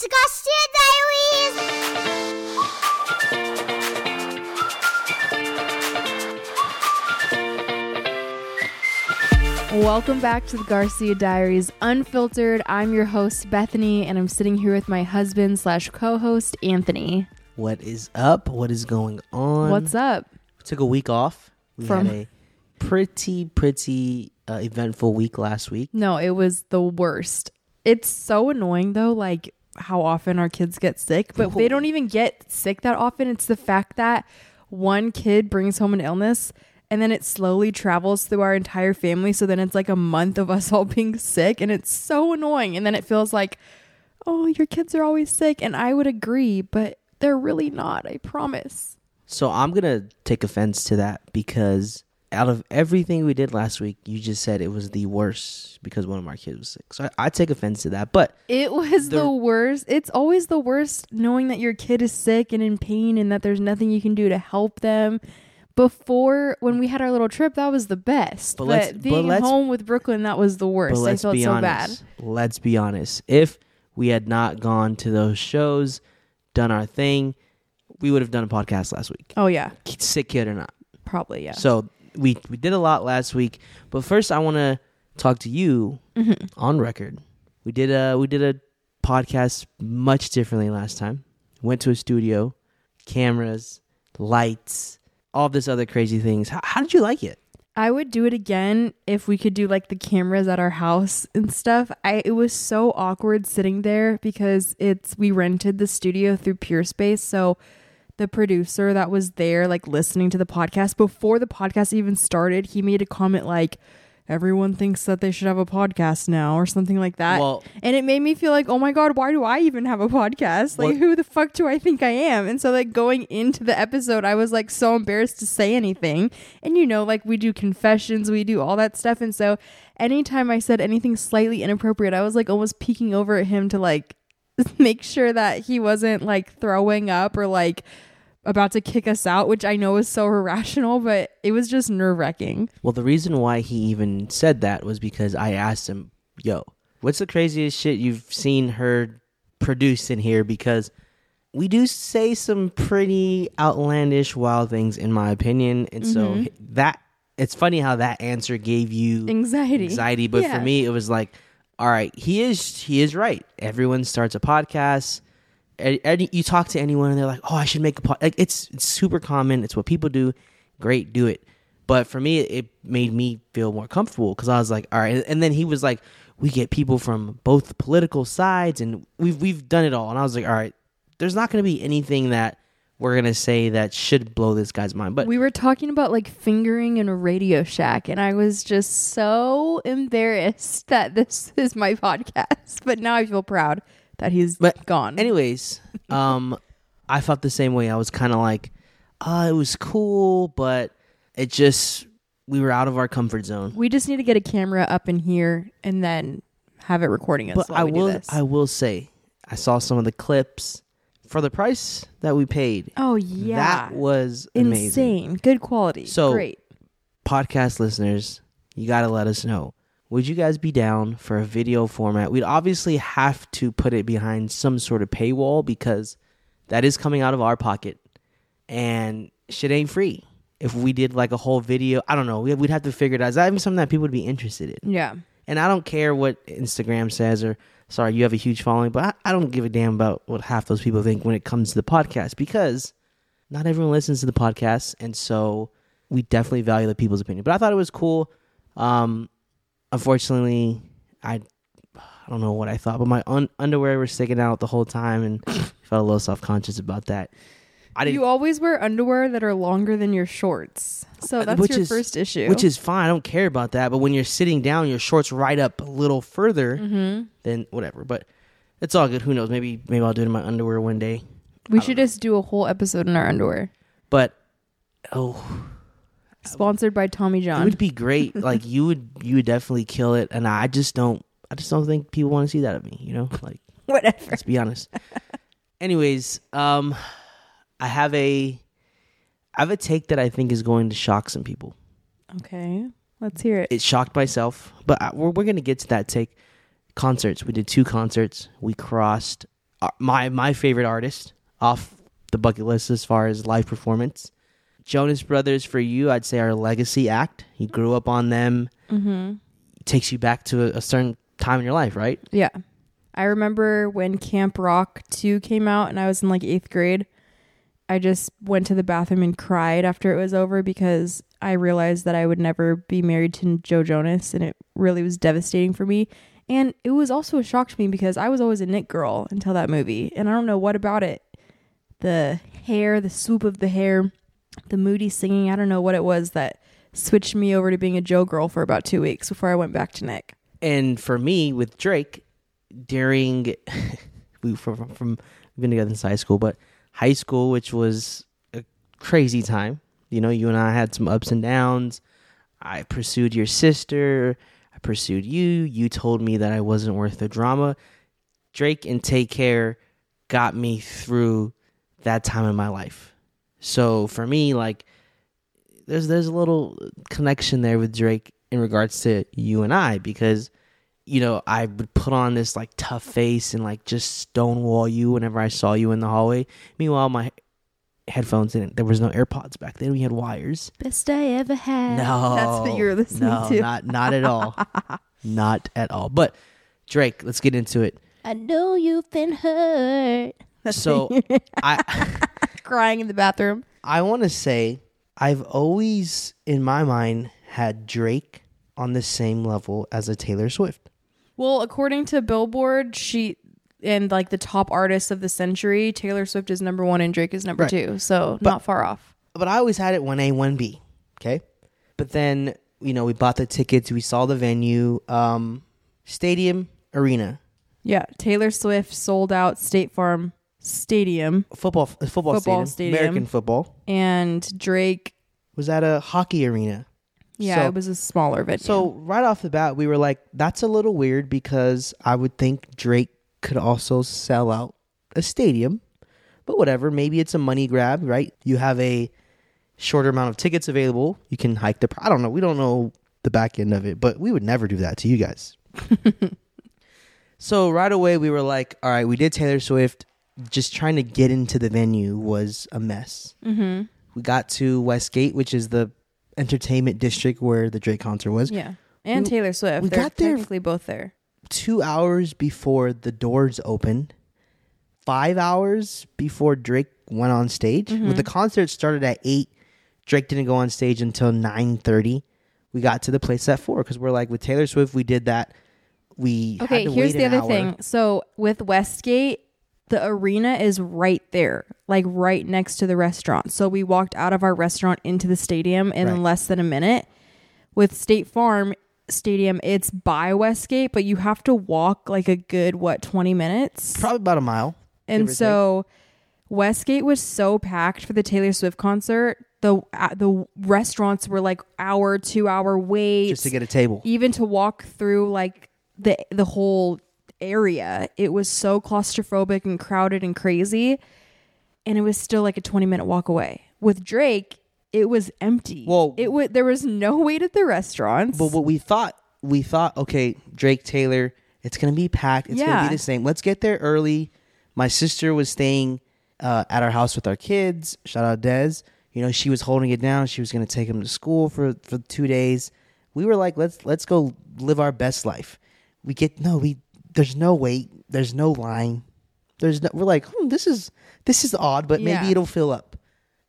It's Garcia Diaries! Welcome back to the Garcia Diaries Unfiltered. I'm your host Bethanie, and I'm sitting here with my husband slash co-host Anthony. What is up? What is going on? What's up? We took a week off. We From- had a pretty, pretty uh, eventful week last week. No, it was the worst. It's so annoying though, like how often our kids get sick, but they don't even get sick that often. It's the fact that one kid brings home an illness and then it slowly travels through our entire family. So then it's like a month of us all being sick and it's so annoying. And then it feels like, oh, your kids are always sick. And I would agree, but they're really not. I promise. So I'm going to take offense to that because out of everything we did last week, you just said it was the worst because one of our kids was sick. So I, I take offense to that. But It was the, The- worst. It's always the worst knowing that your kid is sick and in pain and that there's nothing you can do to help them. Before, when we had our little trip, that was the best. But But, but being let's- home with Brooklynn, that was the worst. I felt so honest. bad. Let's be honest. If we had not gone to those shows, done our thing, we would have done a podcast last week. Oh, yeah. Sick kid or not. Probably, yeah. So we we did a lot last week, but first I want to talk to you Mm-hmm. on record. We did a we did a podcast much differently last time. Went to a studio, cameras, lights, all this other crazy things. How, how did you like it? I would do it again if we could do like the cameras at our house and stuff. I it was so awkward sitting there because it's we rented the studio through Peerspace, so the producer that was there like listening to the podcast before the podcast even started, he made a comment like everyone thinks that they should have a podcast now or something like that. Well- and it made me feel like, "Oh my god, why do I even have a podcast? Like Well- who the fuck do I think I am?" And so like going into the episode, I was like so embarrassed to say anything. And you know, like we do confessions, we do all that stuff, and so anytime I said anything slightly inappropriate, I was like almost peeking over at him to like make sure that he wasn't like throwing up or like about to kick us out, which I know is so irrational, but it was just nerve wracking. Well, the reason why he even said that was because I asked him, "Yo, what's the craziest shit you've seen her produce in here?" Because we do say some pretty outlandish, wild things, in my opinion, and so mm-hmm. that it's funny how that answer gave you Anxiety. anxiety, but Yeah. for me, it was like, all right, he is he is right. Everyone starts a podcast. And you talk to anyone, and they're like, "Oh, I should make a pod." Like it's it's super common. It's what people do. Great, do it. But for me, it made me feel more comfortable because I was like, "All right." And then he was like, "We get people from both political sides, and we've we've done it all." And I was like, "All right, there's not going to be anything that we're gonna say that should blow this guy's mind." But we were talking about like fingering in a Radio Shack, and I was just so embarrassed that this is my podcast. But now I feel proud that he's But gone. Anyways, um, I felt the same way. I was kind of like, uh, it was cool, but it just we were out of our comfort zone. we just need to get a camera up in here and then have it recording us. But I will. I will say, I saw some of the clips for the price that we paid. oh yeah, that was amazing. insane. Good quality. So- great. Podcast listeners, you got to let us know. Would you guys be down for a video format? We'd obviously have to put it behind some sort of paywall because that is coming out of our pocket and shit ain't free. If we did like a whole video, I don't know, we- we'd have to figure it out. Is that even something that people would be interested in? Yeah. And I don't care what Instagram says or, sorry, you have a huge following, but I, I don't give a damn about what half those people think when it comes to the podcast because not everyone listens to the podcast. And so we definitely value the people's opinion. But I thought it was cool. Um, unfortunately, I I don't know what I thought, but my un- underwear were sticking out the whole time, and felt a little self conscious about that. I didn't, You always wear underwear that are longer than your shorts, so that's Uh, which your is- first issue. which is fine. I don't care about that. But when you're sitting down, your shorts right up a little further, Mm-hmm. then whatever. But It's all good. Who knows? Maybe maybe I'll do it in my underwear one day. We should just do a whole episode in our underwear. But oh, Sponsored by Tommy John. it would be great. like you would you would definitely kill it. And I just don't I just don't think people want to see that of me. You know, like Whatever. let's be honest. Anyways, um, I have a I have a take that I think is going to shock some people. Okay. Let's hear it. it shocked myself, but I, we're, we're gonna get to that take. Concerts. We did two concerts. We crossed uh, my my favorite artist off the bucket list as far as live performance. Jonas Brothers for you, I'd say our legacy act. You grew up on them. Mm-hmm. takes you back to a, a certain time in your life, right? Yeah. I remember when Camp Rock 2 came out and I was in like eighth grade. I just went to the bathroom and cried after it was over because I realized that I would never be married to Joe Jonas and it really was devastating for me. And it was also a shock to me because I was always a Nick girl until that movie. And I don't know what about it. The hair, the swoop of the hair, the moody singing, I don't know what it was that switched me over to being a Joe girl for about two weeks before I went back to Nick. And for me, with Drake, during we from, from we've been together since high school, but high school, which was a crazy time. You know, you and I had some ups and downs. I pursued your sister. I pursued you. You told me that I wasn't worth the drama. Drake and Take Care got me through that time in my life. So for me, like, there's there's a little connection there with Drake in regards to you and I because you know I would put on this like tough face and like just stonewall you whenever I saw you in the hallway. Meanwhile, my headphones didn't. There was no AirPods back then. We had wires. Best I ever had. No, That's what you were listening no, to. not not at all, not at all. But Drake, let's get into it. I know you've been hurt. That's So I Crying in the bathroom. I want to say I've always in my mind had Drake on the same level as a Taylor Swift. Well, according to Billboard, she and like the top artists of the century, Taylor Swift is number one and Drake is number Right. two. So not far off. but I always had it one A, one B. Okay. But then, you know, we bought the tickets, we saw the venue, um, stadium, arena, Yeah. Taylor Swift sold out State Farm Stadium football, uh, football, Football stadium, stadium. American football. and Drake. Was at a hockey arena. Yeah, So- it was a smaller venue. So right off the bat, we were like, that's a little weird because I would think Drake could also sell out a stadium. But whatever, maybe it's a money grab, right? You have a shorter amount of tickets available. You can hike the. pr- I don't know. We don't know the back end of it, but we would never do that to you guys. so right away, we were like, all right, we did Taylor Swift. Just trying to get into the venue was a mess. mm-hmm. We got to Westgate, which is the entertainment district where the Drake concert was. Yeah. And We- Taylor Swift. we They're got there- technically both there. two hours before the doors opened, five hours before Drake went on stage. Mm-hmm. With the concert started at eight, Drake didn't go on stage until nine thirty. We got to the place at four because we're like with Taylor Swift, we did that. We Okay, had to here's the other hour. thing. So with Westgate, the arena is right there, like right next to the restaurant. So we walked out of our restaurant into the stadium in Right. less than a minute. With State Farm Stadium, it's by Westgate, but you have to walk like a good what 20 minutes. Probably about a mile. and so Westgate was so packed for the Taylor Swift concert. The uh, the restaurants were like hour, 2 hour wait just to get a table. even to walk through like the the whole area it was so claustrophobic and crowded and crazy and it was still like a 20 minute walk away with drake it was empty Well- it was there was no wait at the restaurants But what we thought, we thought, okay, Drake Taylor, it's gonna be packed. It's gonna be the same. Let's get there early. My sister was staying uh, at our house with our kids. Shout out Dez. You know, she was holding it down. She was gonna take him to school for for two days. We were like, let's let's go live our best life. We get no, we there's no wait. There's no line. There's no. We're like, hmm, this is this is odd, but maybe Yeah. it'll fill up.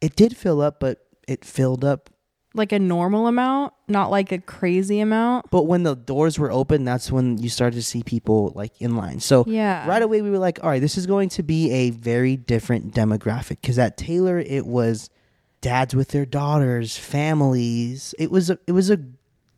It did fill up, but it filled up like a normal amount not like a crazy amount But when the doors were open, that's when you started to see people like in line. So Yeah. right away we were like, all right, this is going to be a very different demographic because at Taylor it was dads with their daughters, families. It was a, it was a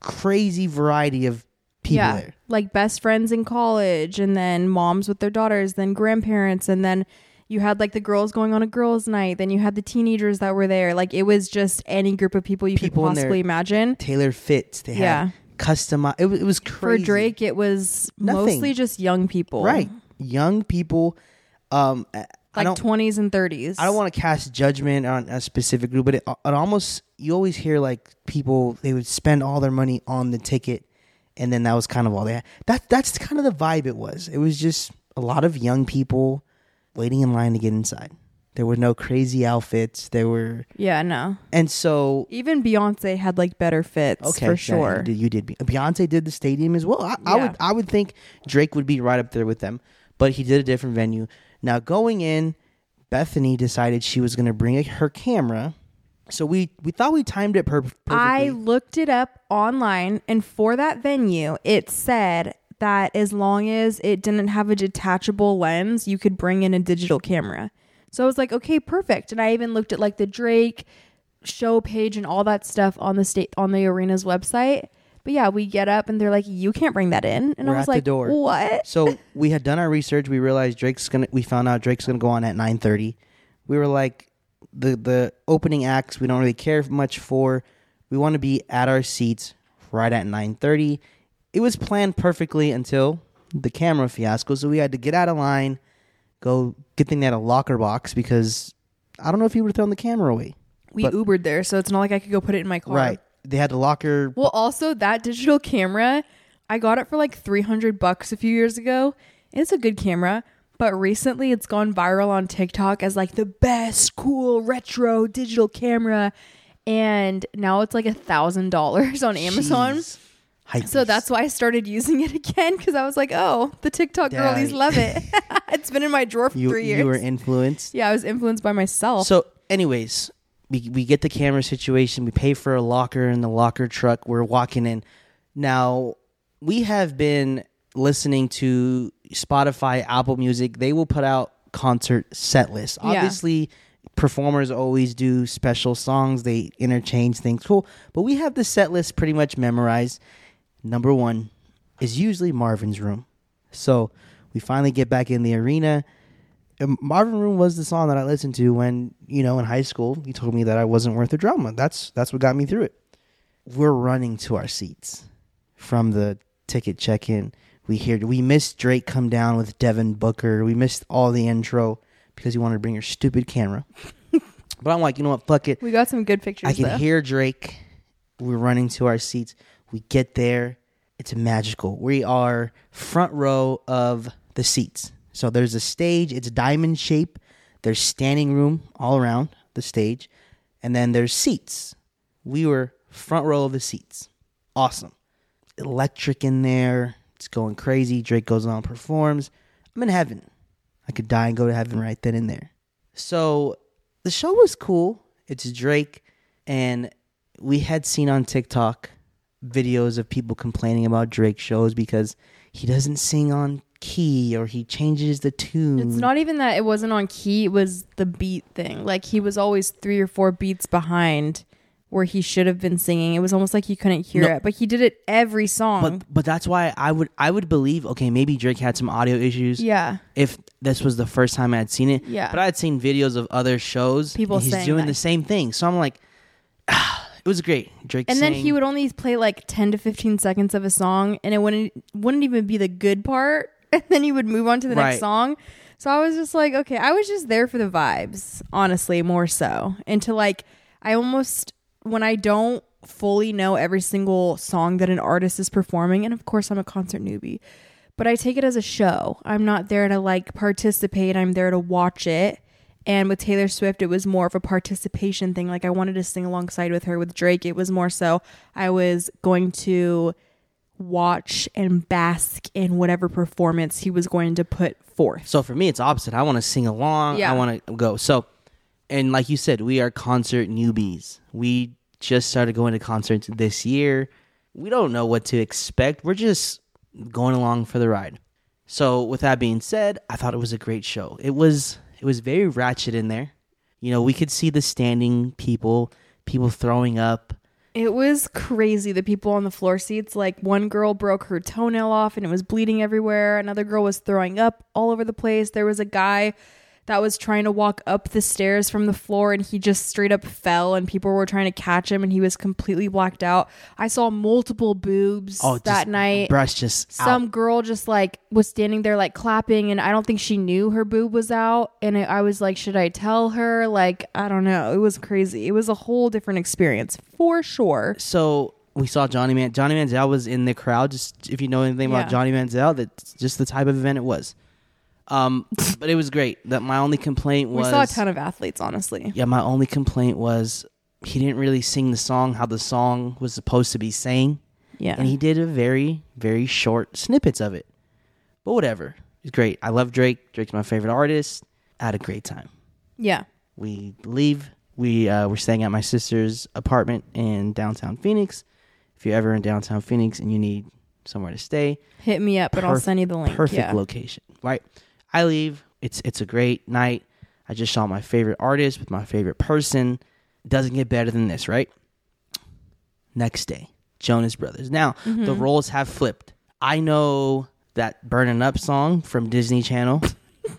crazy variety of people yeah, there. like best friends in college, and then moms with their daughters, then grandparents, and then you had like the girls going on a girls' night. Then you had the teenagers that were there. Like it was just any group of people you People could possibly imagine. Tailor fits. They Yeah. had custom. It, was- it was For. Drake, it was Nothing. mostly just young people, right? Young people. Um, Like twenties and thirties. I don't want to cast judgment on a specific group, but it, it almost you always hear like people they would spend all their money on the ticket, and then that was kind of all they had. That that's kind of the vibe it was. It was just a lot of young people waiting in line to get inside. There were no crazy outfits. There were, Yeah, no. and so Even Beyonce had like better fits okay, for sure. You did, you did. Beyonce did the stadium as well. I, I would I would think Drake would be right up there with them, but he did a different venue. Now going in, Bethanie decided she was going to bring her camera. So we we thought we timed it per- perfectly. I looked it up online, and for that venue, it said that as long as it didn't have a detachable lens, you could bring in a digital camera. So I was like, okay, perfect. And I even looked at like the Drake show page and all that stuff on the state on the arena's website. But yeah, we get up and they're like, you can't bring that in, and We're I was at the like, door. what? so we had done our research. We realized Drake's gonna. We found out Drake's gonna go on at nine thirty. We were like, the the opening acts. We don't really care much for. We want to be at our seats right at nine thirty. It was planned perfectly until the camera fiasco. So we had to get out of line, go. Good thing had a locker box because I don't know if he would have thrown the camera away. We But- Ubered there, so it's not like I could go put it in my car. Right. They had the locker. Well, also that digital camera, I got it for like 300 bucks a few years ago. It's a good camera, but recently it's gone viral on TikTok as like the best cool retro digital camera and now it's like a thousand dollars on Amazon. Jeez. So that's why I started using it again because I was like, oh, the TikTok Yeah. girlies love it. it's been in my drawer for you, three years. you were influenced. yeah, I was influenced by myself. So, anyways, we we get the camera situation. We pay for a locker in the locker truck. We're walking in. Now, we have been listening to Spotify, Apple Music. They will put out concert set lists. Yeah. Obviously, performers always do special songs. They interchange things. Cool. But we have the set list pretty much memorized. Number one is usually Marvin's Room. So we finally get back in the arena. And Marvin Room was the song that I listened to when, you know, in high school. He told me that I wasn't worth the drama. That's that's what got me through it. We're running to our seats from the ticket check-in. We hear we missed Drake come down with Devin Booker. We missed all the intro because he wanted to bring your stupid camera. but I'm like, you know what? Fuck it. we got some good pictures. I can though. hear Drake. We're running to our seats. We get there. It's magical. We are front row of the seats. So there's a stage. It's diamond shape. There's standing room all around the stage, and then there's seats. We were front row of the seats. Awesome. Electric in there. It's going crazy. Drake goes on performs. I'm in heaven. I could die and go to heaven right then and there. So the show was cool. It's Drake, and we had seen on TikTok videos of people complaining about Drake shows because he doesn't sing on key or he changes the tune. It's not even that it wasn't on key, it was the beat thing. Like he was always three or four beats behind where he should have been singing. It was almost like he couldn't hear No. it, but he did it every song. but but that's why I would I would believe okay maybe Drake had some audio issues yeah. if this was the first time I had seen it Yeah. but I had seen videos of other shows People and he's doing that. the same thing so I'm like ah, it was great Drake And then he would only play like 10 to 15 seconds of a song and it wouldn't wouldn't even be the good part and then he would move on to the Right. next song. So I was just like, okay, I was just there for the vibes, honestly, more so. And to like I almost when I don't fully know every single song that an artist is performing and of course I'm a concert newbie, but I take it as a show. I'm not there to like participate, I'm there to watch it. And with Taylor Swift, it was more of a participation thing. Like I wanted to sing alongside with her. With Drake, it was more so I was going to watch and bask in whatever performance he was going to put forth. So for me, it's opposite. I want to sing along. Yeah. I want to go. So, and like you said, we are concert newbies. We just started going to concerts this year. We don't know what to expect. We're just going along for the ride. So, with that being said, I thought it was a great show. It was it was very ratchet in there. You know, we could see the standing people, people throwing up. It was crazy. The people on the floor seats, like one girl broke her toenail off and it was bleeding everywhere. Another girl was throwing up all over the place. There was a guy that was trying to walk up the stairs from the floor and he just straight up fell and people were trying to catch him and he was completely blacked out. I saw multiple boobs Oh, that night. breast just Some out. girl just like was standing there like clapping and I don't think she knew her boob was out and I I was like should I tell her like I don't know. It was crazy. It was a whole different experience for sure. So we saw Johnny Man. Johnny Manziel was in the crowd. Just if you know anything Yeah. about Johnny Manziel, that's just the type of event it was. Um, but it was great. That my only complaint was We saw a ton of athletes honestly. yeah. My only complaint was he didn't really sing the song how the song was supposed to be saying, Yeah. and he did a very very short snippets of it. But whatever, it's great. I love Drake. Drake's my favorite artist. I had a great time. yeah. we leave. We uh, we're staying at my sister's apartment in downtown Phoenix. If you're ever in downtown Phoenix and you need somewhere to stay, Hit me up and I'll send you the link. Perfect yeah. location, right? I leave. It's it's a great night. I just saw my favorite artist with my favorite person. Doesn't get better than this, right? Next day, Jonas Brothers. Now Mm-hmm. the roles have flipped. I know that "Burning Up" song from Disney Channel.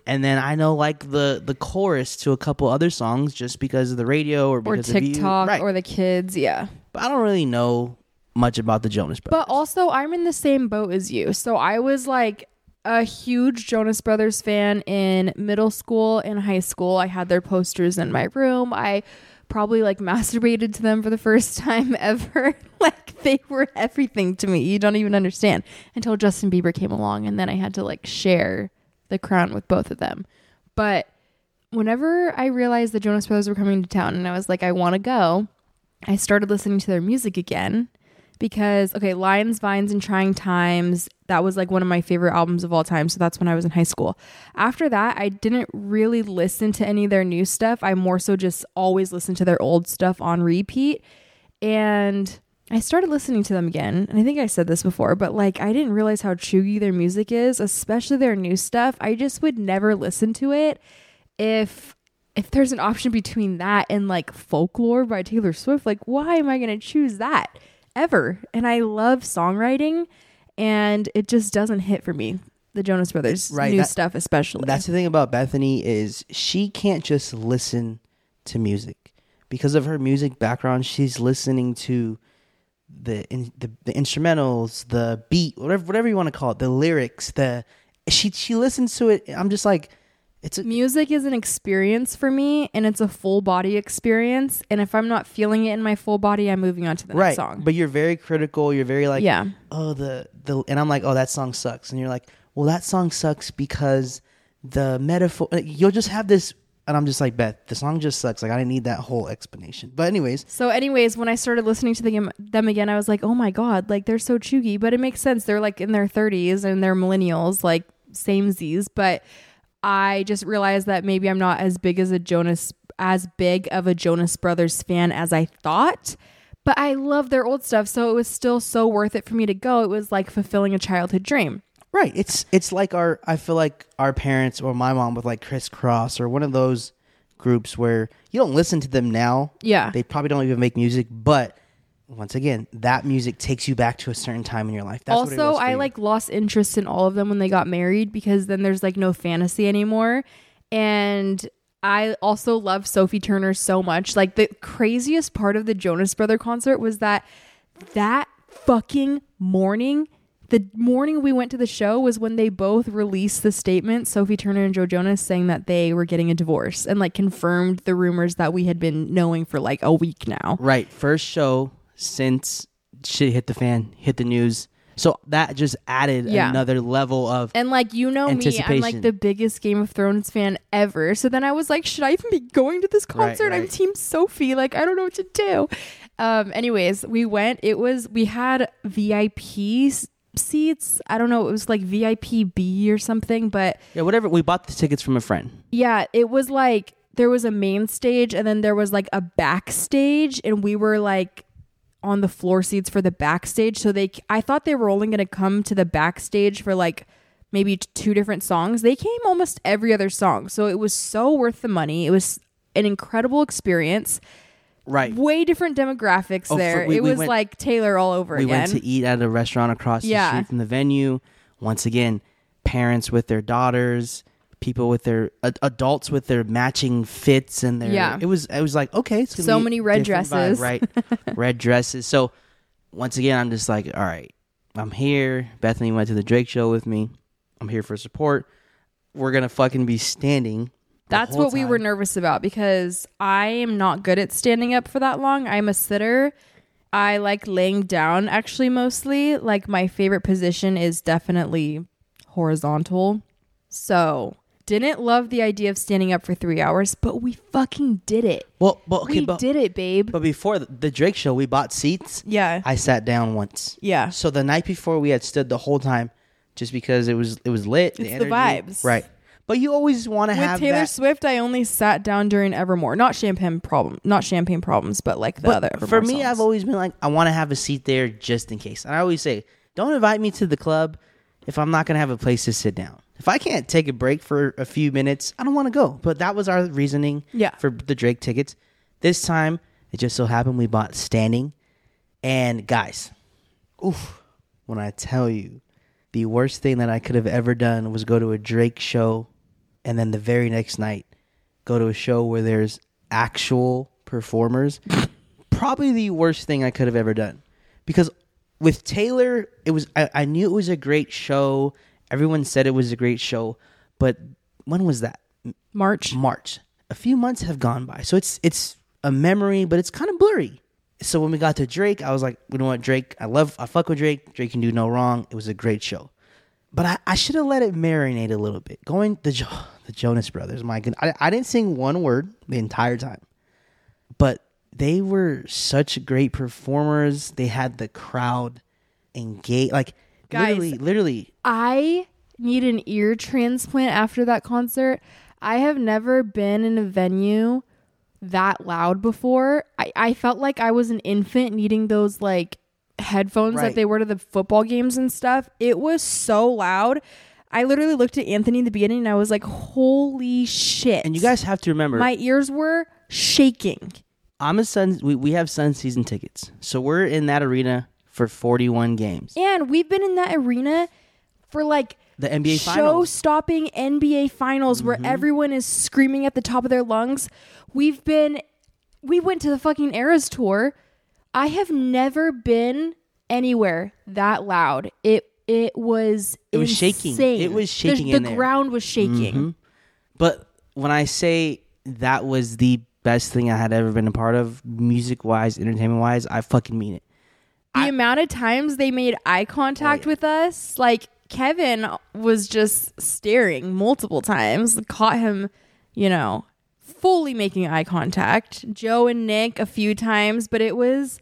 And then I know like the the chorus to a couple other songs just because of the radio or or because of you. TikTok Right. or the kids, yeah. but I don't really know much about the Jonas Brothers. But also, I'm in the same boat as you. So I was like a huge Jonas Brothers fan in middle school and high school. I had their posters in my room. I probably like masturbated to them for the first time ever. like they were everything to me. You don't even understand until Justin Bieber came along and then I had to like share the crown with both of them. But whenever I realized the Jonas Brothers were coming to town and I was like I want to go, I started listening to their music again because okay, Lines, Vines, and Trying Times, that was like one of my favorite albums of all time. So that's when I was in high school. After that, I didn't really listen to any of their new stuff. I more so just always listened to their old stuff on repeat. And I started listening to them again. And I think I said this before, but like I didn't realize how chuggy their music is, especially their new stuff. I just would never listen to it if if there's an option between that and like folklore by Taylor Swift, like why am I to choose that ever? And I love songwriting and it just doesn't hit for me. The Jonas Brothers Right, new that- stuff especially. That's the thing about Bethanie is she can't just listen to music because of her music background. She's listening to the in, the, the instrumentals, the beat, whatever whatever you want to call it, the lyrics. The she she listens to it. I'm just like, it's a Music is an experience for me and it's a full body experience and if I'm not feeling it in my full body, I'm moving on to the right. next song. But you're very critical. You're very like, yeah. oh the the, and I'm like, oh that song sucks, and you're like, well that song sucks because the metaphor. You'll just have this. And I'm just like, Beth, the song just sucks. Like, I didn't need that whole explanation. But, anyways, So, anyways, when I started listening to them, um, them again, I was like, oh my God, like they're so chuggy. But it makes sense. They're like in their 30s and they're millennials, like same Z's. But I just realized that maybe I'm not as big as a Jonas, as big of a Jonas Brothers fan as I thought. But I love their old stuff. So it was still so worth it for me to go. It was like fulfilling a childhood dream. Right. It's it's like our I feel like our parents or my mom with like Kris Kross or one of those groups where you don't listen to them now. Yeah. They probably don't even make music, but once again, that music takes you back to a certain time in your life. That's what it also was i you. like lost interest in all of them when they got married because then there's like no fantasy anymore and i also love sophie turner so much like the craziest part of the jonas brother concert was that that fucking morning the morning we went to the show was when they both released the statement sophie turner and joe jonas saying that they were getting a divorce and like confirmed the rumors that we had been knowing for like a week now Right. First show since shit hit the fan, hit the news. So that just added Yeah. another level of And like you know me, I'm like the biggest Game of Thrones fan ever. So then I was like, should I even be going to this Right, concert? I'm. Team Sophie. Like I don't know what to do. Um. Anyways, we went. It was we had VIP seats. I don't know. It was like VIP B or something. But yeah, whatever. We bought the tickets from a friend. yeah, it was like there was a main stage and then there was like a backstage, and we were like on the floor seats for the backstage. So they, I thought they were only going to come to the backstage for like maybe two different songs. They came almost every other song. So it was so worth the money. It was an incredible experience. Right. way different demographics Oh, for- there. we- it we was went- like Taylor all over we again. went to eat at a restaurant across the Yeah. street from the venue. Once again, parents with their daughters, people with their ad- adults with their matching fits and their Yeah. It was it was like okay, it's gonna So many red different vibe, dresses. right? red dresses. So once again, I'm just like, all right, I'm here. Bethanie went to the Drake show with me. I'm here for support. We're gonna fucking be standing. That's what we were nervous about because I am not good at standing up for that long. I'm a sitter. I like laying down actually mostly. Like my favorite position is definitely horizontal. So, didn't love the idea of standing up for 3 hours, but we fucking did it. Well, but okay, we but did it, babe. but before the, the Drake show, we bought seats. yeah. I sat down once. yeah. So the night before, we had stood the whole time, just because it was it was lit. It's the energy. vibes. right? But you always want to have Taylor that. Swift, I only sat down during Evermore. Not champagne problem, not champagne problems, but like the but other. Evermore for me, songs. I've always been like, I want to have a seat there just in case. And I always say, don't invite me to the club if I'm not gonna have a place to sit down. If I can't take a break for a few minutes, I don't want to go. But that was our reasoning Yeah. for the Drake tickets. This time, it just so happened we bought standing. And guys, oof, when I tell you, the worst thing that I could have ever done was go to a Drake show and then the very next night go to a show where there's actual performers. Probably the worst thing I could have ever done. Because with Taylor, it was I, I knew it was a great show. Everyone said it was a great show, but when was that? March. March. A few months have gone by, so it's it's a memory, but it's kind of blurry. So when we got to Drake, I was like, you know what, Drake, I love, I fuck with Drake. Drake can do no wrong. It was a great show, but I, I should have let it marinate a little bit. Going the Jo- the Jonas Brothers, my goodness, I, I didn't sing one word the entire time, but they were such great performers. They had the crowd engaged, like Guys, literally, literally. I need an ear transplant after that concert. I have never been in a venue that loud before. I, I felt like I was an infant needing those like headphones Right. that they were to the football games and stuff. It was so loud. I literally looked at Anthony in the beginning and I was like, holy shit. And you guys have to remember, my ears were shaking. I'm a Sun. We, we have Sun season tickets, so we're in that arena for 41 games. And we've been in that arena for like The NBA show-stopping NBA Finals where everyone is screaming at the top of their lungs. We've been, we went to the fucking Eras tour. I have never been anywhere that loud. It it was It was shaking. It was shaking The, the ground was shaking. Mhm. But when I say that was the best thing I had ever been a part of, music wise, entertainment wise, I fucking mean it. The amount of times they made eye contact Oh, yeah. with us, like Kevin was just staring multiple times, caught him, you know, fully making eye contact. Joe and Nick a few times, but it was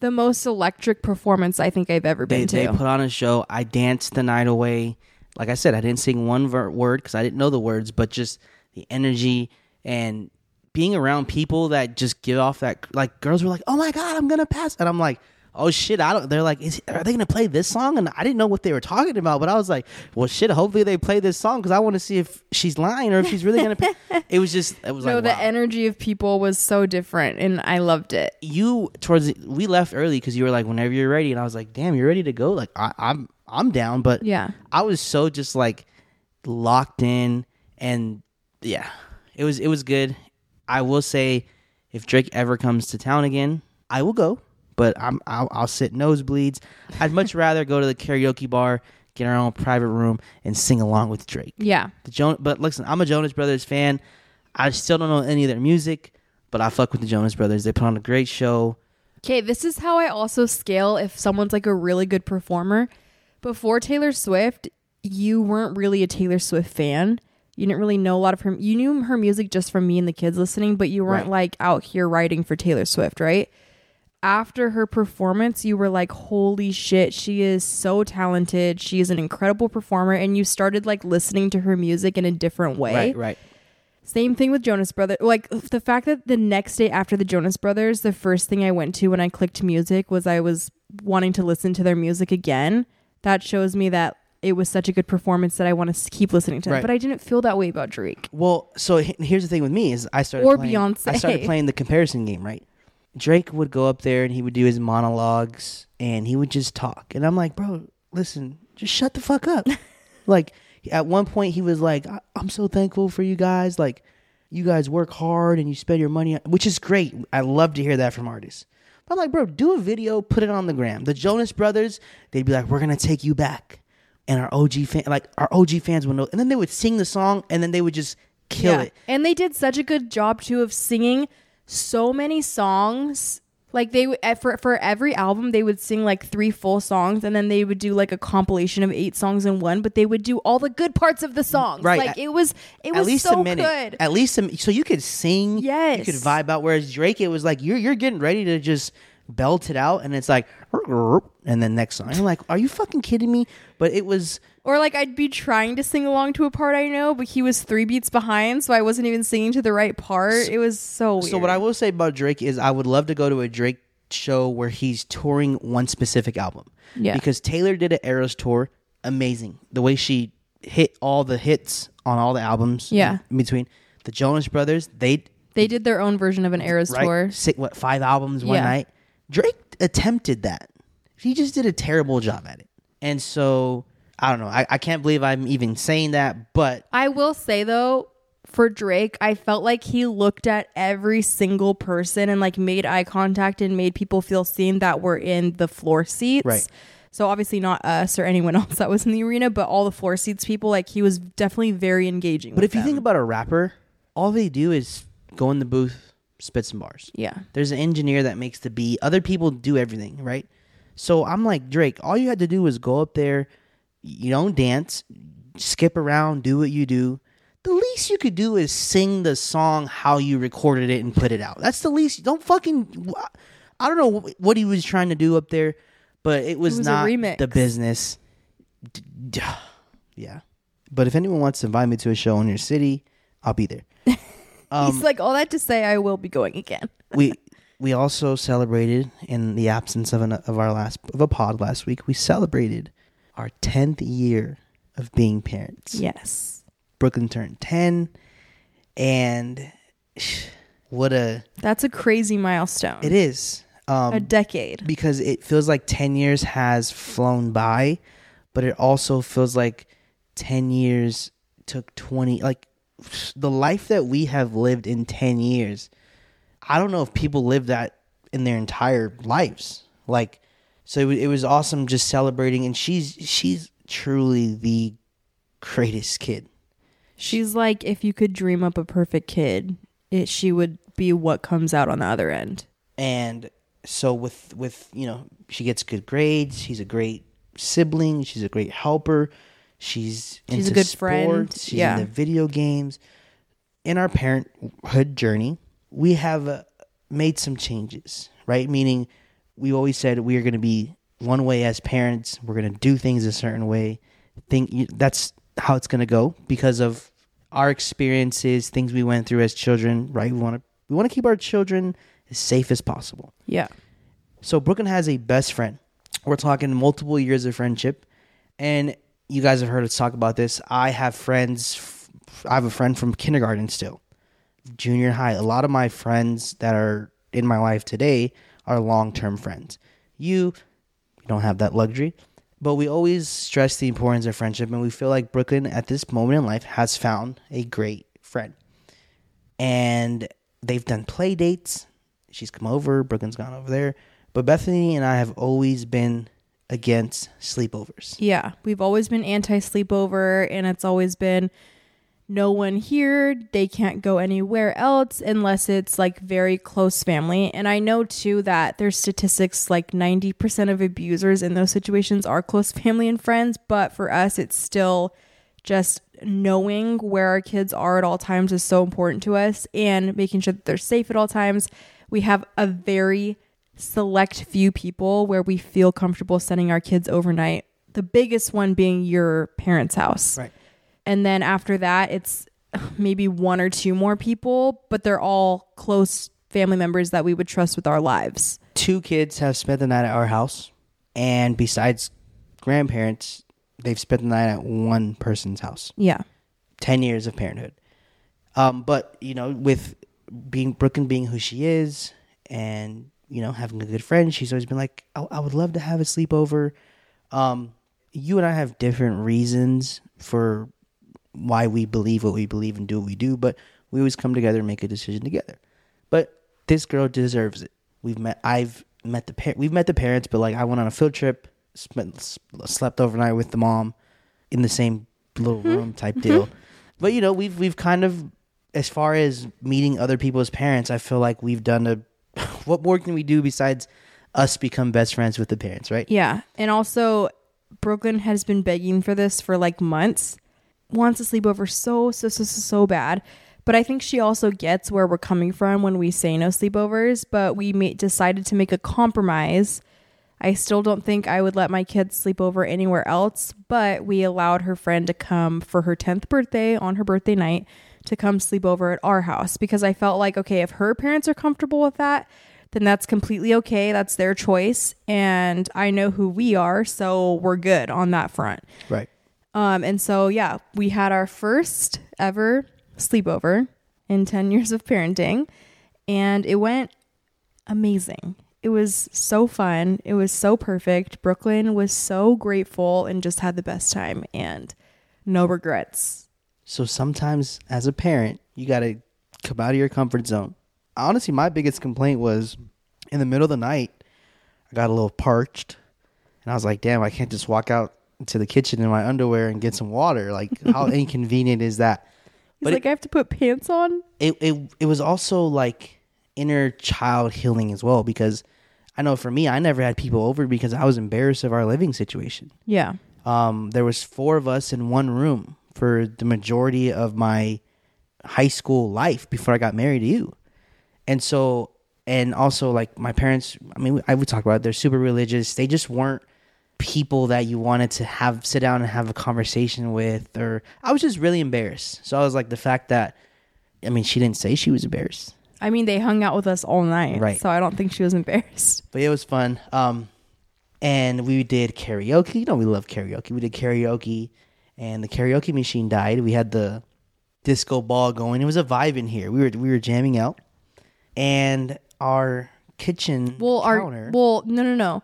the most electric performance I think I've ever They, been to. they put on a show. I danced the night away. Like I said, I didn't sing one ver- word because I didn't know the words, but just the energy and being around people that just give off that like girls were like, "Oh my god, I'm gonna pass," and I'm like, "Oh shit!" I don't. They're like, Is, "Are they gonna play this song?" And I didn't know what they were talking about, but I was like, "Well, shit. Hopefully they play this song because I want to see if she's lying or if she's really gonna." Pay. It was just, it was no, like, the wow. energy of people was so different, and I loved it. you towards the, we left early because you were like, "Whenever you're ready," and I was like, "Damn, you're ready to go." Like I, I'm, I'm down, but Yeah. I was so just like locked in and yeah, it was it was good. I will say if Drake ever comes to town again, I will go, but I'm I'll, I'll sit nosebleeds. I'd much rather go to the karaoke bar, get our own private room, and sing along with Drake. Yeah. The Jon- but listen, I'm a Jonas Brothers fan. I still don't know any of their music, but I fuck with the Jonas Brothers. They put on a great show. Okay, this is how I also scale if someone's like a really good performer. Before Taylor Swift, you weren't really a Taylor Swift fan. You didn't really know a lot of her. You knew her music just from me and the kids listening, but you weren't Right. like out here writing for Taylor Swift, right? After her performance, you were like, holy shit, she is so talented. She is an incredible performer. And you started like listening to her music in a different way. Right, right. Same thing with Jonas Brothers. Like the fact that the next day after the Jonas Brothers, the first thing I went to when I clicked music was I was wanting to listen to their music again. That shows me that it was such a good performance that I want to keep listening to. Right. It. But I didn't feel that way about Drake. Well, so he- here's the thing with me is I started Or playing, Beyonce. I started playing the comparison game, right? Drake would go up there and he would do his monologues and he would just talk. And I'm like, bro, listen, just shut the fuck up. like at one point he was like, I'm so thankful for you guys. Like you guys work hard and you spend your money, which is great. I love to hear that from artists. But I'm like, bro, do a video, put it on the gram. The Jonas Brothers, they'd be like, we're gonna take you back, and our OG fan, like our OG fans would know, and then they would sing the song, and then they would just kill Yeah. it. And they did such a good job too of singing so many songs. Like they would for for every album they would sing like three full songs and then they would do like a compilation of eight songs in one, but they would do all the good parts of the songs. Right. Like it was it At was least so a minute. good. At least a, so you could sing. Yes. You could vibe out. Whereas Drake, it was like you're you're getting ready to just belt it out, and it's like, and then next song. I'm like, are you fucking kidding me? But it was Or like I'd be trying to sing along to a part I know, but he was three beats behind, so I wasn't even singing to the right part. it was so weird. So what I will say about Drake is I would love to go to a Drake show where he's touring one specific album. Yeah. Because Taylor did an Eras tour, amazing. The way she hit all the hits on all the albums. Yeah. In between the Jonas Brothers, they they did their own version of an Eras right tour. six, what five albums one Yeah. night. Drake attempted that. He just did a terrible job at it. And so I don't know. I, I can't believe I'm even saying that, but I will say though, for Drake, I felt like he looked at every single person and like made eye contact and made people feel seen that were in the floor seats. Right. So obviously not us or anyone else that was in the arena, but all the floor seats people, like he was definitely very engaging. but if you think about a rapper, all they do is go in the booth, spit some bars. yeah, There's an engineer that makes the beat. Other people do everything, right? So I'm like, Drake, all you had to do was go up there, you don't dance, skip around, do what you do. The least you could do is sing the song how you recorded it and put it out. That's the least. Don't fucking. I don't know what he was trying to do up there, but it was, was not the business. Yeah. But if anyone wants to invite me to a show in your city, I'll be there. Um, he's like all that to say, I will be going again. we we also celebrated in the absence of an of our last of a pod last week. We celebrated our tenth year of being parents. Yes, Brooklynn turned ten, and what a that's a crazy milestone. it is. Um, a decade. because it feels like 10 years has flown by, but it also feels like 10 years took 20 like the life that we have lived in 10 years. I don't know if people live that in their entire lives. Like so it, it was awesome just celebrating and she's she's truly the greatest kid. She's like, if you could dream up a perfect kid, it she would be what comes out on the other end. and so with with you know she gets good grades she's a great sibling she's a great helper she's She's a into good friend, sports, she's yeah. into video games. In our parenthood journey we have uh, made some changes right? Meaning we always said we are going to be one way as parents. We're going to do things a certain way. Think that's how it's going to go because of our experiences things we went through as children right? We want to we want to keep our children as safe as possible. Yeah. so Brooklynn has a best friend. We're talking multiple years of friendship, and you guys have heard us talk about this. I have friends. I have a friend from kindergarten still, junior high. A lot of my friends that are in my life today are long term friends. You, you don't have that luxury, but we always stress the importance of friendship, and we feel like Brooklynn at this moment in life has found a great friend and they've done play dates. She's come over, Brooklynn's gone over there. But Bethanie and I have always been against sleepovers. Yeah. We've always been anti sleepover, and it's always been no one here. They can't go anywhere else unless it's like very close family. And I know too that there's statistics like 90% of abusers in those situations are close family and friends. But for us, it's still just knowing where our kids are at all times is so important to us and making sure that they're safe at all times. We have a very select few people where we feel comfortable sending our kids overnight. The biggest one being your parents' house. Right. And then after that, it's maybe one or two more people, but they're all close family members that we would trust with our lives. Two kids have spent the night at our house, and besides grandparents, they've spent the night at one person's house. Yeah. 10 years of parenthood. Um, but, you know, with being Brooklynn being who she is and you know having a good friend. She's always been like, I, I would love to have a sleepover. Um, you and I have different reasons for why we believe what we believe and do what we do, but we always come together and make a decision together. But this girl deserves it. We've met. I've met the par- We've met the parents, but like I went on a field trip, spent, slept overnight with the mom in the same little room type deal. But you know, we've we've kind of as far as meeting other people's parents, I feel like we've done a. what more can we do besides us become best friends with the parents, right? Yeah. And also, Brooklynn has been begging for this for like months. Wants a sleepover so, so, so, so, so bad. But I think she also gets where we're coming from when we say no sleepovers. But we ma- decided to make a compromise. I still don't think I would let my kids sleep over anywhere else, but we allowed her friend to come for her 10th birthday on her birthday night to come sleep over at our house because I felt like, okay, if her parents are comfortable with that, then that's completely okay. That's their choice. And I know who we are. So we're good on that front. Right. Um, and so, yeah, we had our first ever sleepover in 10 years of parenting, and it went amazing. It was so fun. It was so perfect. Brooklynn was so grateful and just had the best time and no regrets. So sometimes as a parent, you got to come out of your comfort zone. Honestly, my biggest complaint was in the middle of the night, I got a little parched and I was like, damn, I can't just walk out to the kitchen in my underwear and get some water. Like, how inconvenient is that? He's But like, I have to put pants on. it, it it was also like inner child healing as well because I know for me I never had people over because I was embarrassed of our living situation. Yeah. Um, there was four of us in one room for the majority of my high school life before I got married to you, and so and also like my parents. I mean, I would talk about it, they're super religious. They just weren't people that you wanted to have sit down and have a conversation with or I was just really embarrassed. So I was like the fact that I mean she didn't say she was embarrassed. I mean, they hung out with us all night. Right. So I don't think she was embarrassed. But it was fun. Um and we did karaoke. You know we love karaoke. We did karaoke and the karaoke machine died. We had the disco ball going. It was a vibe in here. We were we were jamming out. And our kitchen Well, our counter well, no, no, no.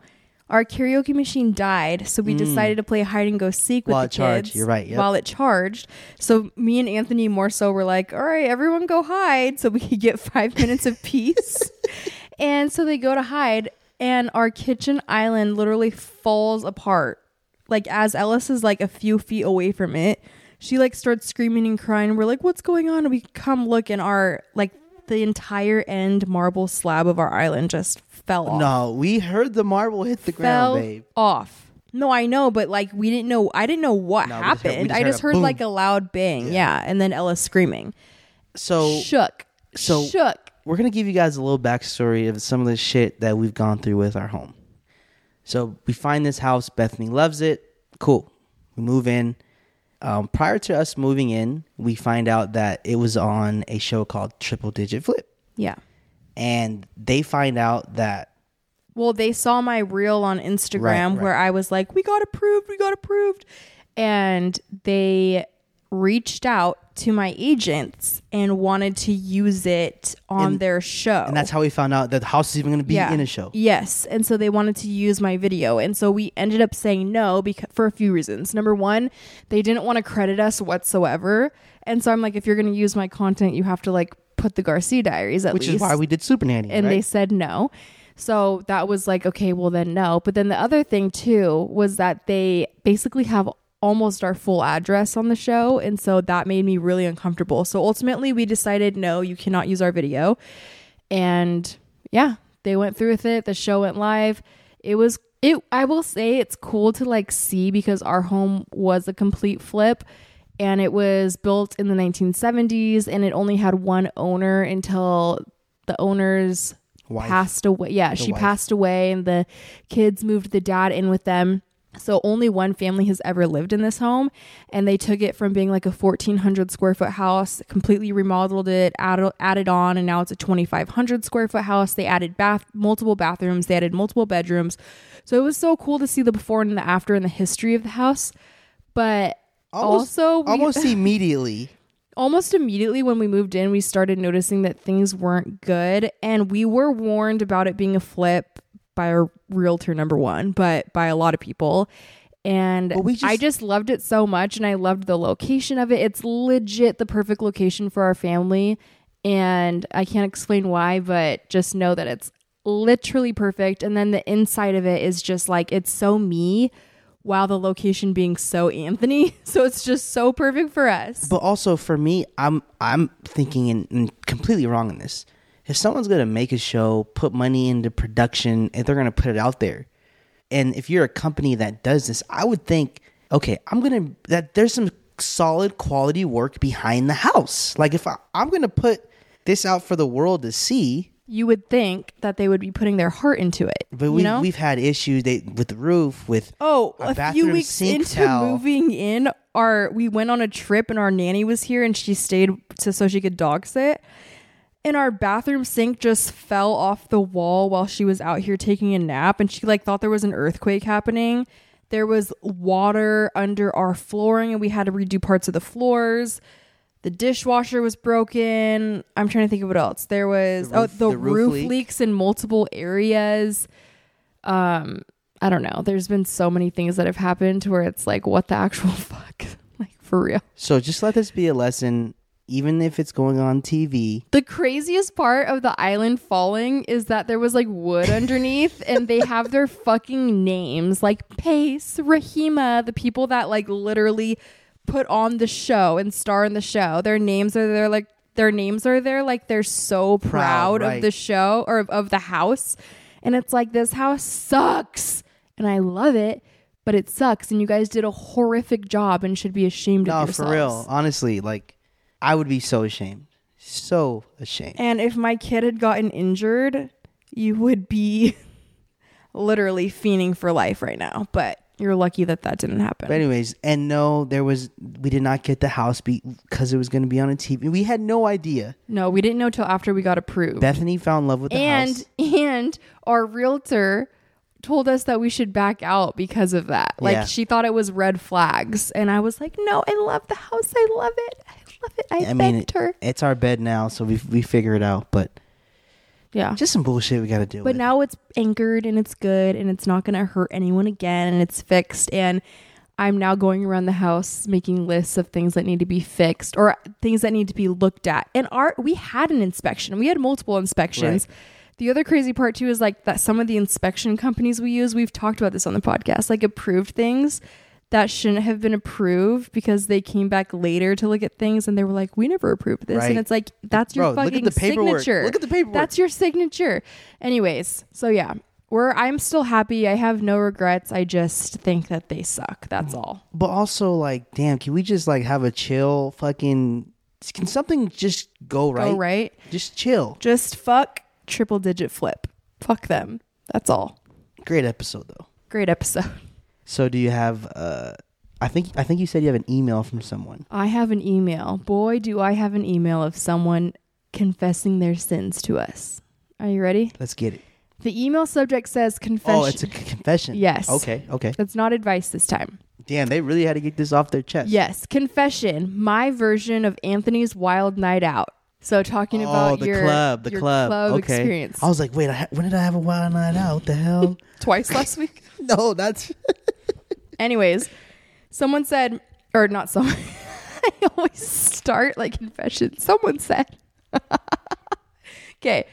Our karaoke machine died, so we decided to play hide and go seek with Mm. While the it charged, kids. you're right, yep. While it charged, so me and Anthony more so were like, "All right, everyone go hide," so we could get five minutes of peace. and so they go to hide, and our kitchen island literally falls apart. Like as Ellis is like a few feet away from it, she like starts screaming and crying. We're like, "What's going on?" And we come look, and our like the entire end marble slab of our island just fell off No, we heard the marble hit the fell ground, babe. off. No, I know, but like we didn't know. I didn't know what No, we just heard- we happened. just I heard just a heard boom. like a loud bang, yeah. and then Ella screaming. So Shook, so- shook. we're gonna give you guys a little backstory of some of the shit that we've gone through with our home. So we find this house. Bethanie loves it. Cool. We move in. Um, prior to us moving in, we find out that it was on a show called Triple Digit Flip, Yeah. and they find out that Well, they saw my reel on Instagram Right, right. where I was like, "We got approved, we got approved," and they reached out to my agents and wanted to use it on And- their show. and that's how we found out that the house is even going to be in a show. Yes, and so they wanted to use my video, and so we ended up saying no because for a few reasons. Number one, they didn't want to credit us whatsoever, and so I'm like, if you're going to use my content, you have to like put the Garcia Diaries at least. Which least. is why we did Super Nanny. and they said no. So that was like, okay, well then no. But then the other thing too was that they basically have almost our full address on the show. And so that made me really uncomfortable. So ultimately we decided, no, you cannot use our video. And yeah, they went through with it. The show went live. It was it I will say it's cool to like see because our home was a complete flip and it was built in the 1970s and it only had one owner until the owner's Wife. passed away. Yeah, she wife. passed away and the kids moved the dad in with them. So only one family has ever lived in this home and they took it from being like a 1400 square foot house, completely remodeled it, added, added on and now it's a 2500 square foot house. They added bath multiple bathrooms, they added multiple bedrooms. So it was so cool to see the before and the after and the history of the house. But almost, also we- almost immediately almost immediately when we moved in, we started noticing that things weren't good. And we were warned about it being a flip by our realtor, number one, but by a lot of people. And But we just- I just loved it so much. And I loved the location of it. It's legit the perfect location for our family. And I can't explain why, but just know that it's literally perfect. And then the inside of it is just like, it's so me. While the location being so Anthony, so it's just so perfect for us. But also for me, I'm I'm thinking and, and completely wrong in this. If someone's gonna make a show, put money into production, and they're gonna put it out there, and if you're a company that does this, I would think, okay, I'm gonna that there's some solid quality work behind the house. Like if I, I'm gonna put this out for the world to see, you would think that they would be putting their heart into it. but you we know? we've had issues they, with the roof, with oh, a a few weeks into towel. moving in, our we went on a trip and our nanny was here and she stayed to so she could dog sit. And our bathroom sink just fell off the wall while she was out here taking a nap and she like thought there was an earthquake happening. There was water under our flooring and we had to redo parts of the floors. The dishwasher was broken. I'm trying to think of what else. There was The roof- oh the, the roof roof, leak. leaks in multiple areas. Um, I don't know. There's been so many things that have happened to where it's like, what the actual fuck? like for real. so just let this be a lesson, even if it's going on TV. The craziest part of the island falling is that there was like wood underneath and they have their fucking names like Pace, Rahima, the people that like literally put on the show and star in the show. Their names are there like their names are there like they're so proud, Proud, of the show or of, of the house. And it's like this house sucks. And I love it, but it sucks and you guys did a horrific job and should be ashamed No, of yourselves. for real. Honestly, like I would be so ashamed. So ashamed. And if my kid had gotten injured, you would be literally fiending for life right now. But you're lucky that that didn't happen. But anyways, and no, there was we did not get the house because it was going to be on a TV. We had no idea. no, we didn't know till after we got approved. Bethanie fell in love with the and house. and our realtor told us that we should back out because of that. Like Yeah. she thought it was red flags, and I was like, "No, I love the house. I love it. I love it." I, I mean, her. it's our bed now, so we we figure it out. But Yeah. just some bullshit we got to do. But with. now it's anchored and it's good and it's not going to hurt anyone again and it's fixed. And I'm now going around the house making lists of things that need to be fixed or things that need to be looked at. And our we had an inspection. We had multiple inspections. The other crazy part too is like that some of the inspection companies we use, we've talked about this on the podcast, like approved things that shouldn't have been approved because they came back later to look at things and they were like, "We never approved this," Right. and it's like that's your Bro, look at fucking the signature. Look at the paperwork. That's your signature. Anyways, so yeah, we're I'm still happy. I have no regrets. I just think that they suck. That's mm. all. but also, like, damn, can we just like have a chill fucking? Can something just go right? Go right. Just chill. Just fuck triple digit flip. Fuck them. That's all. Great episode though. Great episode. So do you have? uh I think I think you said you have an email from someone. I have an email. Boy, do I have an email of someone confessing their sins to us. Are you ready? Let's get it. The email subject says confession. Oh, it's a c- confession. Yes. Okay. Okay. That's not advice this time. Damn, they really had to get this off their chest. Yes, confession. My version of Anthony's wild night out. So talking about oh, the your club, the your club. okay. experience. I was like, wait, I ha- when did I have a wild night out? What the hell? Twice last week. no, that's Anyways, someone said, or not someone. I always start like confession. Someone said, okay,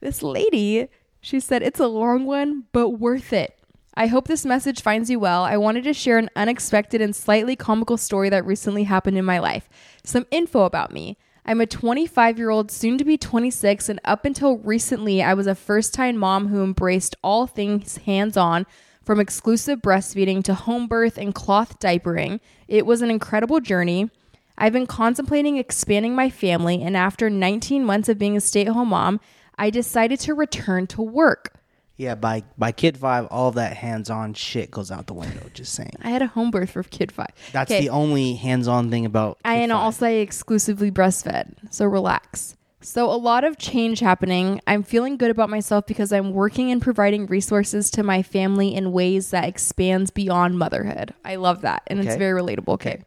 this lady, she said, it's a long one, but worth it. I hope this message finds you well. I wanted to share an unexpected and slightly comical story that recently happened in my life. Some info about me. I'm a 25 year old, soon to be 26, and up until recently, I was a first time mom who embraced all things hands on from exclusive breastfeeding to home birth and cloth diapering. It was an incredible journey. I've been contemplating expanding my family, and after 19 months of being a stay at home mom, I decided to return to work. yeah. By by kid five, all that hands on shit goes out the window. Just saying. I had a home birth for kid five. That's the only hands on thing about. I and Five. also I exclusively breastfed. So relax. So a lot of change happening. I'm feeling good about myself because I'm working and providing resources to my family in ways that expands beyond motherhood. I love that and it's very relatable. Okay.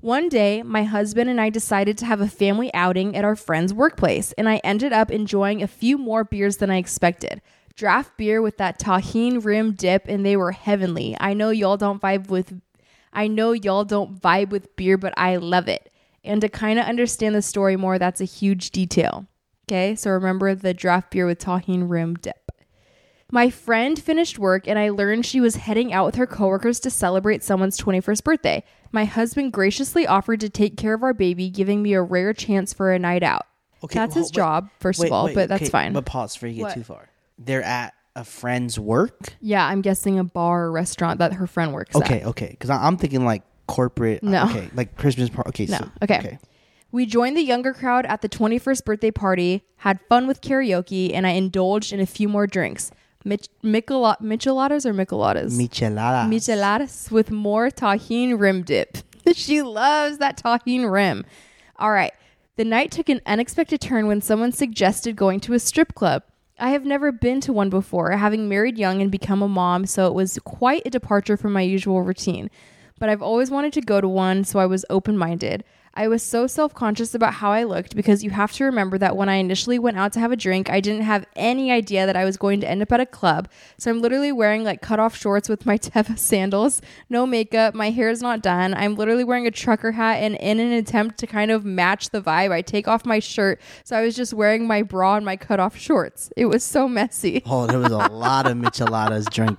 One day, my husband and I decided to have a family outing at our friend's workplace, and I ended up enjoying a few more beers than I expected. Draft beer with that Tajín rim dip, and they were heavenly. I know y'all don't vibe with I know y'all don't vibe with beer, but I love it. And to kind of understand the story more, that's a huge detail. Okay, so remember the draft beer with Tajín rim dip. My friend finished work and I learned she was heading out with her coworkers to celebrate someone's 21st birthday. My husband graciously offered to take care of our baby, giving me a rare chance for a night out. Okay, that's well, his wait, job, first Wait, of all, wait, but that's okay, fine. But pause before you get What? too far. They're at a friend's work. yeah, I'm guessing a bar or restaurant that her friend works at. Okay, okay. Because I'm thinking like corporate. uh, No. Okay, like Christmas party. Okay, No, so, okay. We joined the younger crowd at the 21st birthday party, had fun with karaoke, and I indulged in a few more drinks. Mich- Michelot- micheladas or micheladas? Michelada. micheladas with more Tajín rim dip. she loves that Tajín rim. All right. The night took an unexpected turn when someone suggested going to a strip club. I have never been to one before, having married young and become a mom, so it was quite a departure from my usual routine. But I've always wanted to go to one, so I was open minded. I was so self conscious about how I looked because you have to remember that when I initially went out to have a drink, I didn't have any idea that I was going to end up at a club. So I'm literally wearing like cut off shorts with my Teva sandals, no makeup, my hair is not done. I'm literally wearing a trucker hat, and in an attempt to kind of match the vibe, I take off my shirt. So I was just wearing my bra and my cut off shorts. It was so messy. Oh, there was a lot of micheladas drink.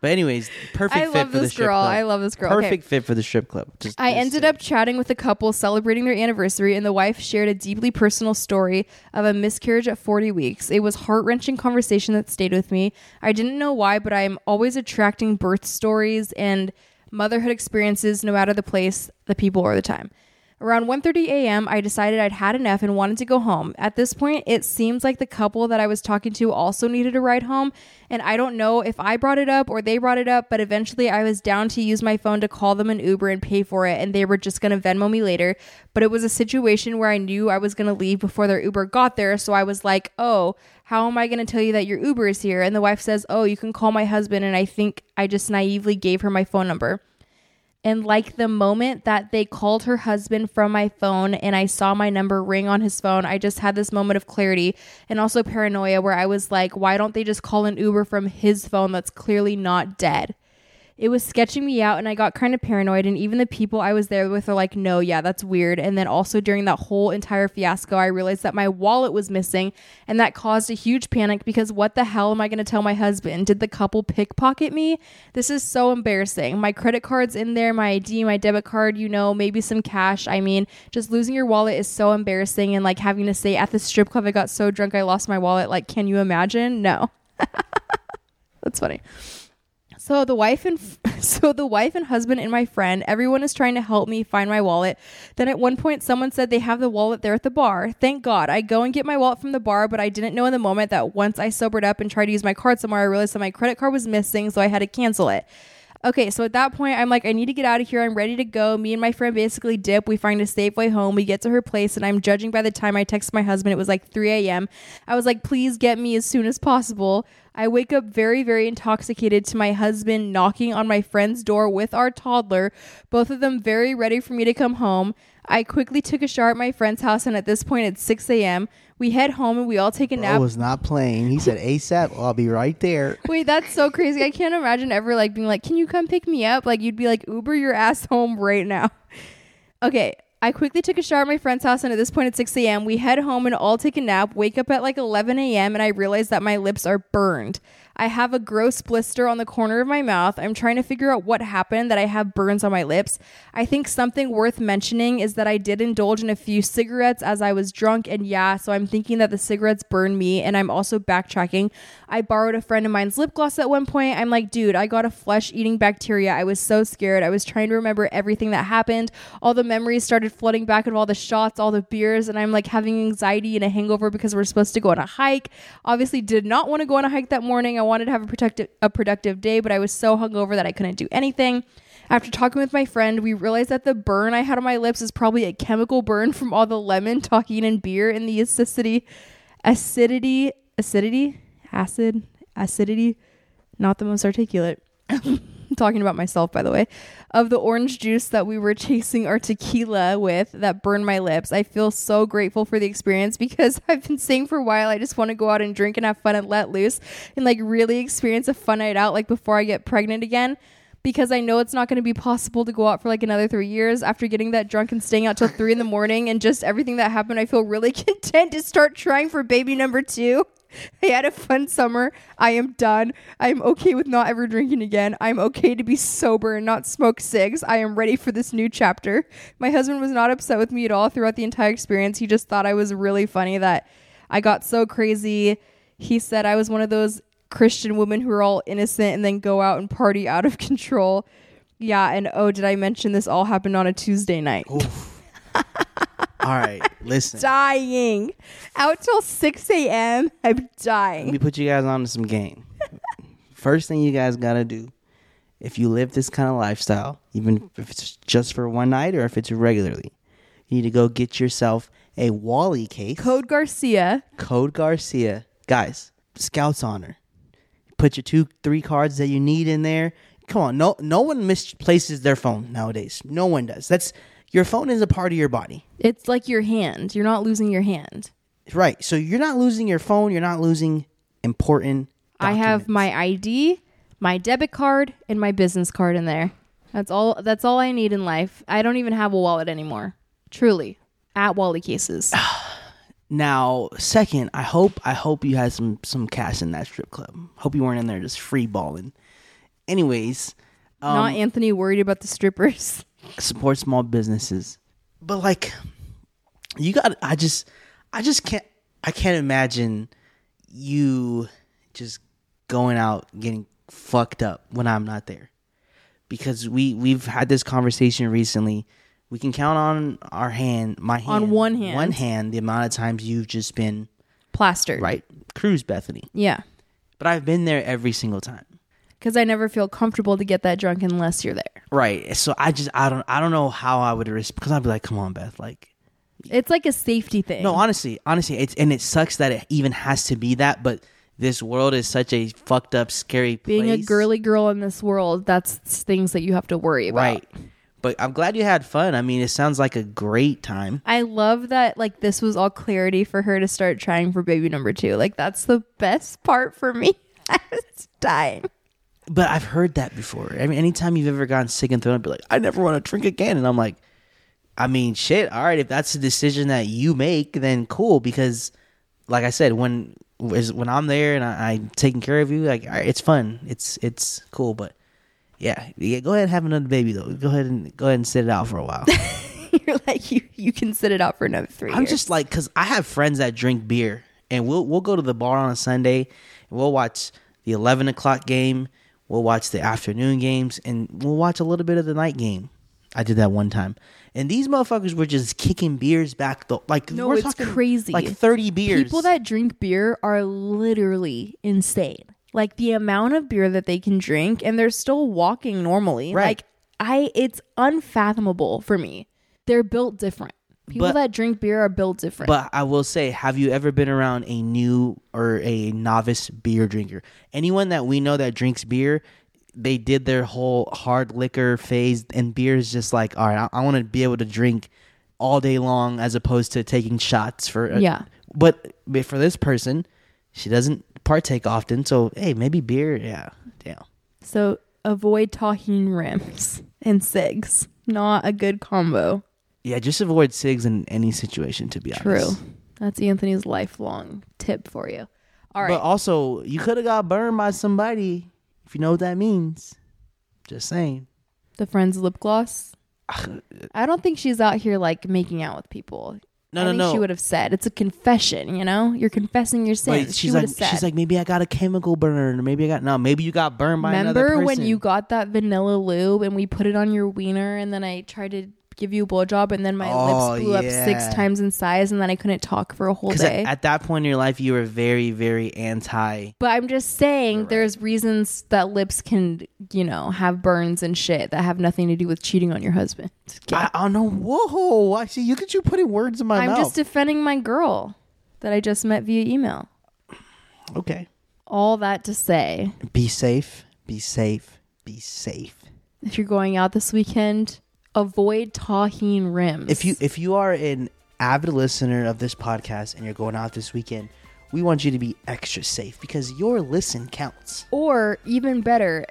But anyways, perfect I fit love for the this strip girl. club. I love this girl. Okay. Perfect fit for the strip club. Just, I just ended say. up chatting with a couple celebrating their anniversary, and the wife shared a deeply personal story of a miscarriage at 40 weeks. It was heart wrenching conversation that stayed with me. I didn't know why, but I'm always attracting birth stories and motherhood experiences, no matter the place, the people, or the time. Around 1:30 a.m., I decided I'd had enough and wanted to go home. At this point, it seems like the couple that I was talking to also needed a ride home, and I don't know if I brought it up or they brought it up, but eventually I was down to use my phone to call them an Uber and pay for it, and they were just going to Venmo me later. But it was a situation where I knew I was going to leave before their Uber got there, so I was like, "Oh, how am I going to tell you that your Uber is here?" And the wife says, "Oh, you can call my husband." And I think I just naively gave her my phone number. And like the moment that they called her husband from my phone and I saw my number ring on his phone, I just had this moment of clarity and also paranoia where I was like, why don't they just call an Uber from his phone that's clearly not dead? It was sketching me out and I got kind of paranoid and even the people I was there with are like, "No, yeah, that's weird." And then also during that whole entire fiasco, I realized that my wallet was missing and that caused a huge panic because what the hell am I going to tell my husband? Did the couple pickpocket me? This is so embarrassing. My credit card's in there, my ID, my debit card, you know, maybe some cash. I mean, just losing your wallet is so embarrassing and like having to say at the strip club I got so drunk I lost my wallet. Like, can you imagine? No. That's funny. So the wife and so the wife and husband and my friend, everyone is trying to help me find my wallet. Then at one point someone said they have the wallet there at the bar. Thank God. I go and get my wallet from the bar, but I didn't know in the moment that once I sobered up and tried to use my card somewhere, I realized that my credit card was missing, so I had to cancel it. Okay, so at that point, I'm like, I need to get out of here. I'm ready to go. Me and my friend basically dip. We find a safe way home. We get to her place, and I'm judging by the time I text my husband, it was like 3 a.m. I was like, please get me as soon as possible. I wake up very, very intoxicated to my husband knocking on my friend's door with our toddler, both of them very ready for me to come home. I quickly took a shower at my friend's house, and at this point, it's 6 a.m. We head home and we all take a Bro nap. was not playing. He said ASAP. I'll be right there. Wait, that's so crazy. I can't imagine ever like being like, "Can you come pick me up?" Like you'd be like, "Uber your ass home right now." Okay, I quickly took a shower at my friend's house, and at this point, at 6 a.m., we head home and all take a nap. Wake up at like 11 a.m., and I realize that my lips are burned. I have a gross blister on the corner of my mouth. I'm trying to figure out what happened that I have burns on my lips. I think something worth mentioning is that I did indulge in a few cigarettes as I was drunk, and yeah, so I'm thinking that the cigarettes burned me, and I'm also backtracking. I borrowed a friend of mine's lip gloss at one point. I'm like, dude, I got a flesh eating bacteria. I was so scared. I was trying to remember everything that happened. All the memories started flooding back of all the shots, all the beers, and I'm like having anxiety and a hangover because we're supposed to go on a hike. Obviously, did not want to go on a hike that morning. I wanted to have a productive a productive day, but I was so hungover that I couldn't do anything. After talking with my friend, we realized that the burn I had on my lips is probably a chemical burn from all the lemon, talking, and beer and the acidity, acidity, acidity, acid, acidity. Not the most articulate. talking about myself, by the way, of the orange juice that we were chasing our tequila with that burned my lips. I feel so grateful for the experience because I've been saying for a while I just want to go out and drink and have fun and let loose and like really experience a fun night out like before I get pregnant again. Because I know it's not going to be possible to go out for like another three years after getting that drunk and staying out till three in the morning and just everything that happened. I feel really content to start trying for baby number two. I had a fun summer. I am done. I'm okay with not ever drinking again. I'm okay to be sober and not smoke cigs. I am ready for this new chapter. My husband was not upset with me at all throughout the entire experience. He just thought I was really funny that I got so crazy. He said I was one of those Christian women who are all innocent and then go out and party out of control. Yeah, and oh, did I mention this all happened on a Tuesday night? All right, listen. Dying. Out till 6 a.m. I'm dying. Let dying. me put you guys on to some game. First thing you guys gotta do, if you live this kind of lifestyle, even if it's just for one night or if it's regularly, you need to go get yourself a Wally case. Code Garcia. Code Garcia. Guys, Scouts Honor. Put your two, three cards that you need in there. Come on, no no one misplaces their phone nowadays. No one does. That's your phone is a part of your body. It's like your hand. You're not losing your hand. Right. So you're not losing your phone, you're not losing important I have my ID, my debit card, and my business card in there. That's all that's all I need in life. I don't even have a wallet anymore. Truly. At Wally cases. Now, second, I hope I hope you had some some cash in that strip club. Hope you weren't in there just free balling. Anyways, um, not Anthony worried about the strippers. support small businesses. But like you got I just I just can't I can't imagine you just going out getting fucked up when I'm not there. Because we we've had this conversation recently. We can count on our hand, my hand, On one hand. one hand, the amount of times you've just been Plastered. right cruise Bethanie. Yeah. But I've been there every single time. Because I never feel comfortable to get that drunk unless you're there. Right. So I just I don't I don't know how I would respond because I'd be like, come on, Beth, like It's like a safety thing. No, honestly, honestly, it's and it sucks that it even has to be that, but this world is such a fucked up, scary place. Being a girly girl in this world, that's things that you have to worry about. right? But I'm glad you had fun. I mean, it sounds like a great time. I love that like this was all clarity for her to start trying for baby number two. Like that's the best part for me. I was dying. But I've heard that before. I mean, anytime you've ever gotten sick and thrown, up, be like, I never want to drink again, and I'm like, I mean, shit. All right, if that's a decision that you make, then cool. Because, like I said, when is when I'm there and I, I'm taking care of you, like all right, it's fun. It's it's cool. But yeah, yeah, go ahead and have another baby though. Go ahead and go ahead and sit it out for a while. You're like you you can sit it out for another 3 I'm years. just like, cause I have friends that drink beer, and we'll we'll go to the bar on a Sunday, and we'll watch the 11 o'clock game, we'll watch the afternoon games, and we'll watch a little bit of the night game. I did that one time, and these motherfuckers were just kicking beers back the like. No, we're it's talking crazy. Like 30 beers. People that drink beer are literally insane. Like the amount of beer that they can drink and they're still walking normally. Right. Like I it's unfathomable for me. They're built different. People But- that drink beer are built different. But I will say, have you ever been around a new or a novice beer drinker? Anyone that we know that drinks beer, they did their whole hard liquor phase, and beer is just like, all right, I, I want to be able to drink all day long as opposed to taking shots for. uh, Yeah. But, but for this person, she doesn't partake often, so hey, maybe beer, yeah, damn. so avoid talking rims and cigs. Not a good combo. Yeah, just avoid cigs in any situation. To be True. honest. True. That's Anthony's lifelong tip for you. All right. But also, you could have got burned by somebody, if you know what that means. Just saying. the friend's lip gloss. I don't think she's out here like making out with people. No, I no, think no. She would have said it's a confession. You know, you're confessing your sins. She she's would like, have said. she's like, maybe I got a chemical burn, or maybe I got no, maybe you got burned by another remember when you got that vanilla lube and we put it on your wiener and then I tried to give you a blowjob and then my Oh, lips blew up six times in size and then I couldn't talk for a whole day. at, at that point in your life, you were very, very anti. But I'm just saying, there's reasons that lips can, you know, have burns and shit that have nothing to do with cheating on your husband. I, I don't know. Whoa! I see. You could you putting words in my mouth. I'm mouth. just defending my girl that I just met via email. okay. All that to say, Be safe. Be safe. be safe. If you're going out this weekend, avoid Tajín rims. If you if you are an avid listener of this podcast and you're going out this weekend, we want you to be extra safe because your listen counts. or even better,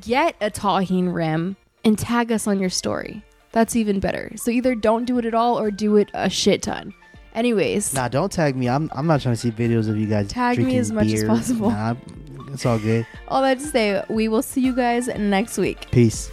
get a Tajín rim and tag us on your story. That's even better. So either don't do it at all or do it a shit ton. Anyways, Nah, don't tag me. I'm I'm not trying to see videos of you guys Tag me as much as possible. Nah, it's all good. all that to say, we will see you guys next week. Peace.